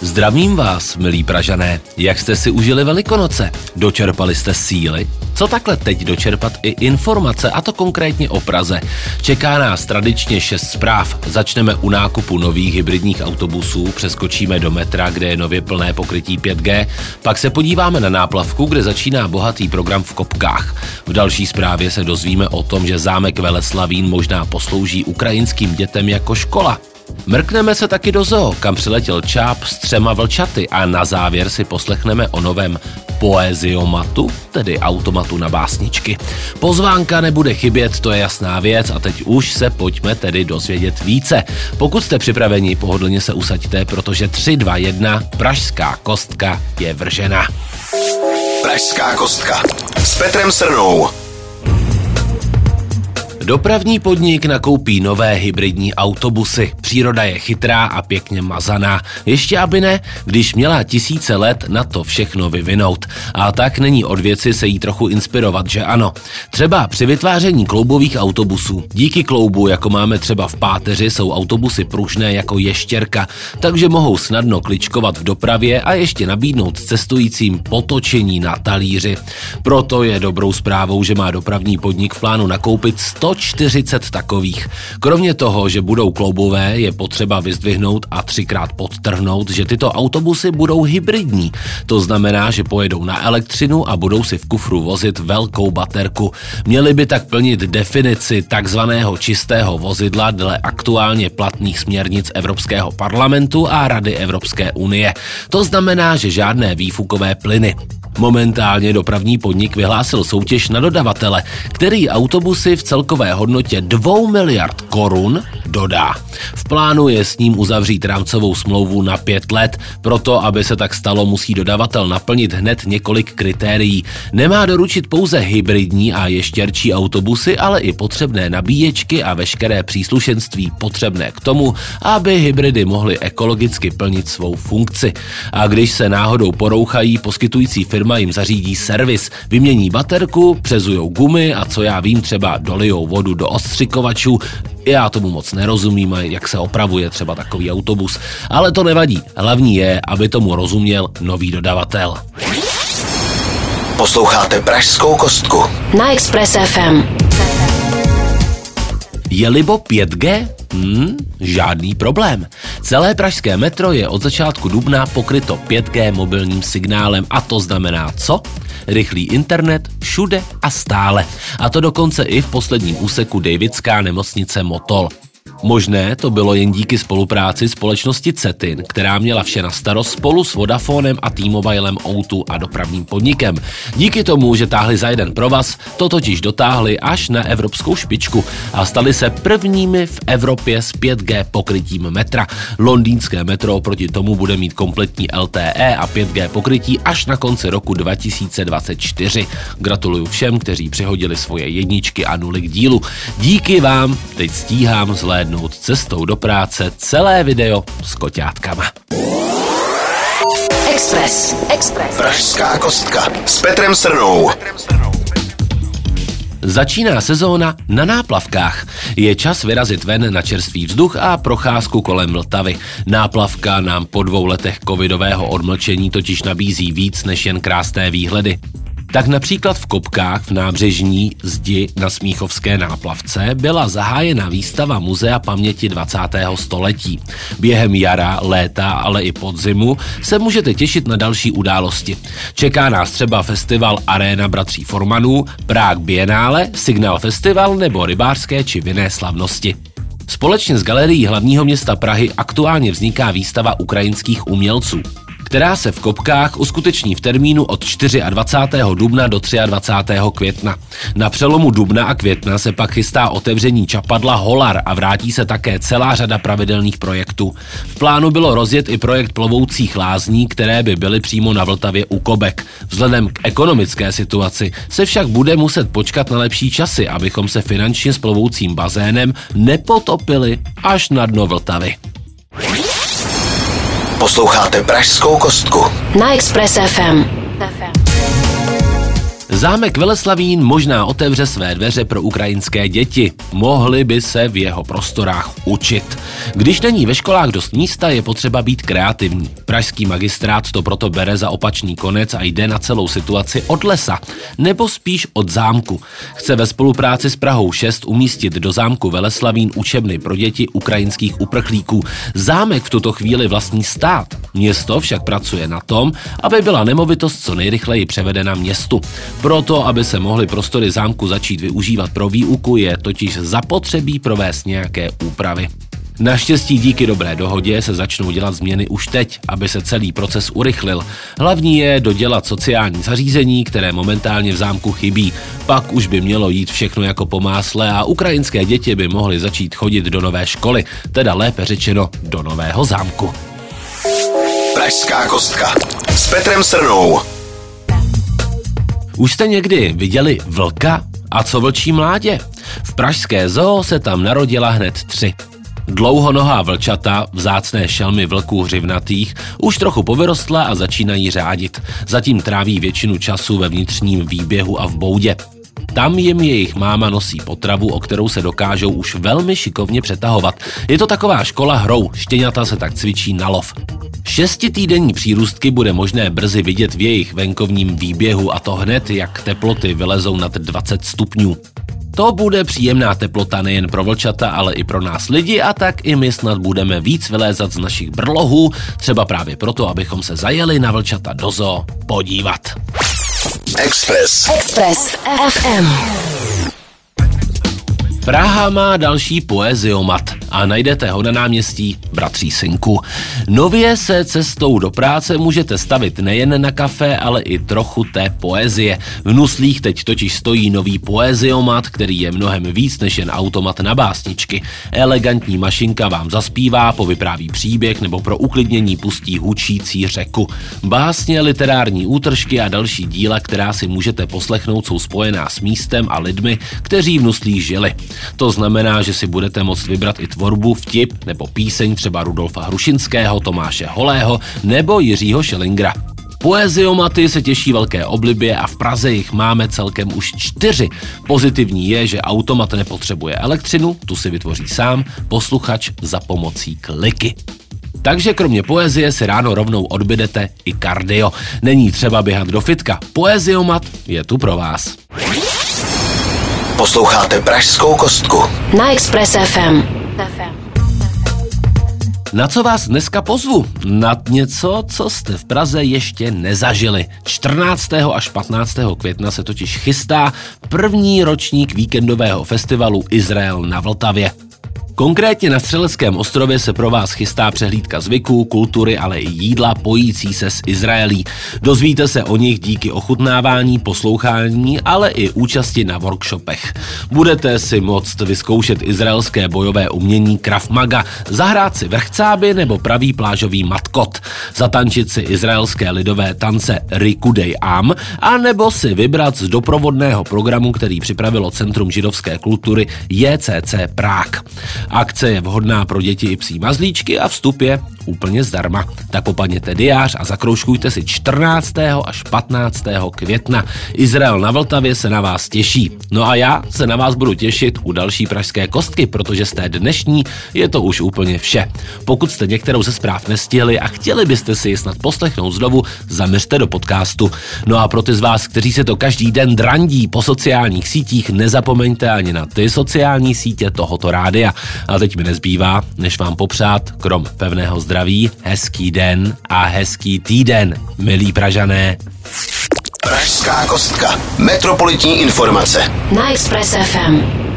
Zdravím vás, milí Pražané. Jak jste si užili Velikonoce? Dočerpali jste síly? Co takhle teď dočerpat i informace, a to konkrétně o Praze? Čeká nás tradičně šest zpráv. Začneme u nákupu nových hybridních autobusů, přeskočíme do metra, kde je nově plné pokrytí 5G, pak se podíváme na náplavku, kde začíná bohatý program v Kopkách. V další zprávě se dozvíme o tom, že zámek Veleslavín možná poslouží ukrajinským dětem jako škola. Mrkneme se taky do zoo, kam přiletěl čáp s třema vlčaty a na závěr si poslechneme o novém poeziomatu, tedy automatu na básničky. Pozvánka nebude chybět, to je jasná věc a teď už se pojďme tedy dozvědět více. Pokud jste připraveni, pohodlně se usaďte, protože 3, 2, 1, pražská kostka je vržena. Pražská kostka. S Petrem Srnou. Dopravní podnik nakoupí nové hybridní autobusy. Příroda je chytrá a pěkně mazaná. Ještě aby ne, když měla tisíce let na to všechno vyvinout. A tak není od věci se jí trochu inspirovat, že ano. Třeba při vytváření kloubových autobusů. Díky kloubu, jako máme třeba v páteři, jsou autobusy pružné jako ještěrka, takže mohou snadno kličkovat v dopravě a ještě nabídnout cestujícím potočení na talíři. Proto je dobrou zprávou, že má dopravní podnik v plánu nakoupit 100 140 takových. Kromě toho, že budou kloubové, je potřeba vyzdvihnout a třikrát podtrhnout, že tyto autobusy budou hybridní. To znamená, že pojedou na elektřinu a budou si v kufru vozit velkou baterku. Měli by tak plnit definici takzvaného čistého vozidla dle aktuálně platných směrnic Evropského parlamentu a Rady Evropské unie. To znamená, že žádné výfukové plyny. Momentálně dopravní podnik vyhlásil soutěž na dodavatele, který autobusy v celkové hodnotě 2 miliard korun dodá. V plánu je s ním uzavřít rámcovou smlouvu na pět let, proto aby se tak stalo, musí dodavatel naplnit hned několik kritérií. Nemá doručit pouze hybridní a ještěrčí autobusy, ale i potřebné nabíječky a veškeré příslušenství potřebné k tomu, aby hybridy mohly ekologicky plnit svou funkci. A když se náhodou porouchají, poskytující firma jim zařídí servis, vymění baterku, přezujou gumy a co já vím, třeba dolijou vodu do ostřikovačů, já tomu moc nerozumím, jak se opravuje třeba takový autobus, ale to nevadí. Hlavní je, aby tomu rozuměl nový dodavatel. Posloucháte Pražskou kostku. Na Express FM. Je libo 5G? Hmm, žádný problém. Celé pražské metro je od začátku dubna pokryto 5G mobilním signálem a to znamená co? Rychlý internet všude a stále. A to dokonce i v posledním úseku Davidská nemocnice Motol. Možné to bylo jen díky spolupráci společnosti Cetin, která měla vše na starost spolu s Vodafonem a T-Mobilem O2 a dopravním podnikem. Díky tomu, že táhli za jeden provaz, to totiž dotáhli až na evropskou špičku a stali se prvními v Evropě s 5G pokrytím metra. Londýnské metro proti tomu bude mít kompletní LTE a 5G pokrytí až na konci roku 2024. Gratuluju všem, kteří přihodili svoje jedničky a nuly k dílu. Díky vám teď stíhám zhlédnout zhlédnout cestou do práce celé video s koťátkama. Express. Express. Pražská kostka s Petrem Srnou. Začíná sezóna na náplavkách. Je čas vyrazit ven na čerstvý vzduch a procházku kolem Vltavy. Náplavka nám po dvou letech covidového odmlčení totiž nabízí víc než jen krásné výhledy. Tak například v Kopkách v nábřežní zdi na Smíchovské náplavce byla zahájena výstava Muzea paměti 20. století. Během jara, léta, ale i podzimu se můžete těšit na další události. Čeká nás třeba festival Arena bratří Formanů, Prague Biennále, Signal Festival nebo rybářské či vinné slavnosti. Společně s galerií hlavního města Prahy aktuálně vzniká výstava ukrajinských umělců která se v Kopkách uskuteční v termínu od 24. dubna do 23. května. Na přelomu dubna a května se pak chystá otevření čapadla Holar a vrátí se také celá řada pravidelných projektů. V plánu bylo rozjet i projekt plovoucích lázní, které by byly přímo na Vltavě u Kobek. Vzhledem k ekonomické situaci se však bude muset počkat na lepší časy, abychom se finančně s plovoucím bazénem nepotopili až na dno Vltavy. Posloucháte Pražskou kostku. Na Express FM. Zámek Veleslavín možná otevře své dveře pro ukrajinské děti. Mohli by se v jeho prostorách učit. Když není ve školách dost místa, je potřeba být kreativní. Pražský magistrát to proto bere za opačný konec a jde na celou situaci od lesa, nebo spíš od zámku. Chce ve spolupráci s Prahou 6 umístit do zámku Veleslavín učebny pro děti ukrajinských uprchlíků. Zámek v tuto chvíli vlastní stát. Město však pracuje na tom, aby byla nemovitost co nejrychleji převedena městu. Proto, aby se mohly prostory zámku začít využívat pro výuku, je totiž zapotřebí provést nějaké úpravy. Naštěstí díky dobré dohodě se začnou dělat změny už teď, aby se celý proces urychlil. Hlavní je dodělat sociální zařízení, které momentálně v zámku chybí. Pak už by mělo jít všechno jako po másle a ukrajinské děti by mohly začít chodit do nové školy, teda lépe řečeno do nového zámku. Pražská kostka s Petrem Srnou. Už jste někdy viděli vlka? A co vlčí mládě? V pražské zoo se tam narodila hned tři. Dlouhonohá vlčata, vzácné šelmy vlků hřivnatých, už trochu povyrostla a začínají řádit. Zatím tráví většinu času ve vnitřním výběhu a v boudě. Tam jim jejich máma nosí potravu, o kterou se dokážou už velmi šikovně přetahovat. Je to taková škola hrou, štěňata se tak cvičí na lov. Šestitýdenní přírůstky bude možné brzy vidět v jejich venkovním výběhu a to hned, jak teploty vylezou nad 20 stupňů. To bude příjemná teplota nejen pro vlčata, ale i pro nás lidi a tak i my snad budeme víc vylézat z našich brlohů, třeba právě proto, abychom se zajeli na vlčata do zoo podívat. Express. Express FM. Praha má další poeziomat a najdete ho na náměstí Bratří Synku. Nově se cestou do práce můžete stavit nejen na kafe, ale i trochu té poezie. V Nuslích teď totiž stojí nový poeziomat, který je mnohem víc než jen automat na básničky. Elegantní mašinka vám zaspívá, povypráví příběh nebo pro uklidnění pustí hučící řeku. Básně, literární útržky a další díla, která si můžete poslechnout, jsou spojená s místem a lidmi, kteří v Nuslích žili. To znamená, že si budete moct vybrat i tvorbu, vtip nebo píseň třeba Rudolfa Hrušinského, Tomáše Holého nebo Jiřího Šelingra. Poeziomaty se těší velké oblibě a v Praze jich máme celkem už čtyři. Pozitivní je, že automat nepotřebuje elektřinu, tu si vytvoří sám posluchač za pomocí kliky. Takže kromě poezie si ráno rovnou odbydete i kardio. Není třeba běhat do fitka. Poeziomat je tu pro vás. Posloucháte Pražskou kostku. Na Express FM. Na co vás dneska pozvu? Na něco, co jste v Praze ještě nezažili. 14. až 15. května se totiž chystá první ročník víkendového festivalu Izrael na Vltavě. Konkrétně na Střeleckém ostrově se pro vás chystá přehlídka zvyků, kultury, ale i jídla pojící se s Izraelí. Dozvíte se o nich díky ochutnávání, poslouchání, ale i účasti na workshopech. Budete si moct vyzkoušet izraelské bojové umění Krav Maga, zahrát si vrchcáby nebo pravý plážový matkot, zatančit si izraelské lidové tance Rikudej Am, a nebo si vybrat z doprovodného programu, který připravilo Centrum židovské kultury JCC Prák. Akce je vhodná pro děti i psí mazlíčky a vstup je úplně zdarma. Tak popadněte diář a zakroužkujte si 14. až 15. května. Izrael na Vltavě se na vás těší. No a já se na vás budu těšit u další pražské kostky, protože z té dnešní je to už úplně vše. Pokud jste některou ze zpráv nestihli a chtěli byste si ji snad poslechnout znovu, zaměřte do podcastu. No a pro ty z vás, kteří se to každý den drandí po sociálních sítích, nezapomeňte ani na ty sociální sítě tohoto rádia. A teď mi nezbývá, než vám popřát, krom pevného zdraví, hezký den a hezký týden, milí Pražané. Pražská kostka. Metropolitní informace. Na Express FM.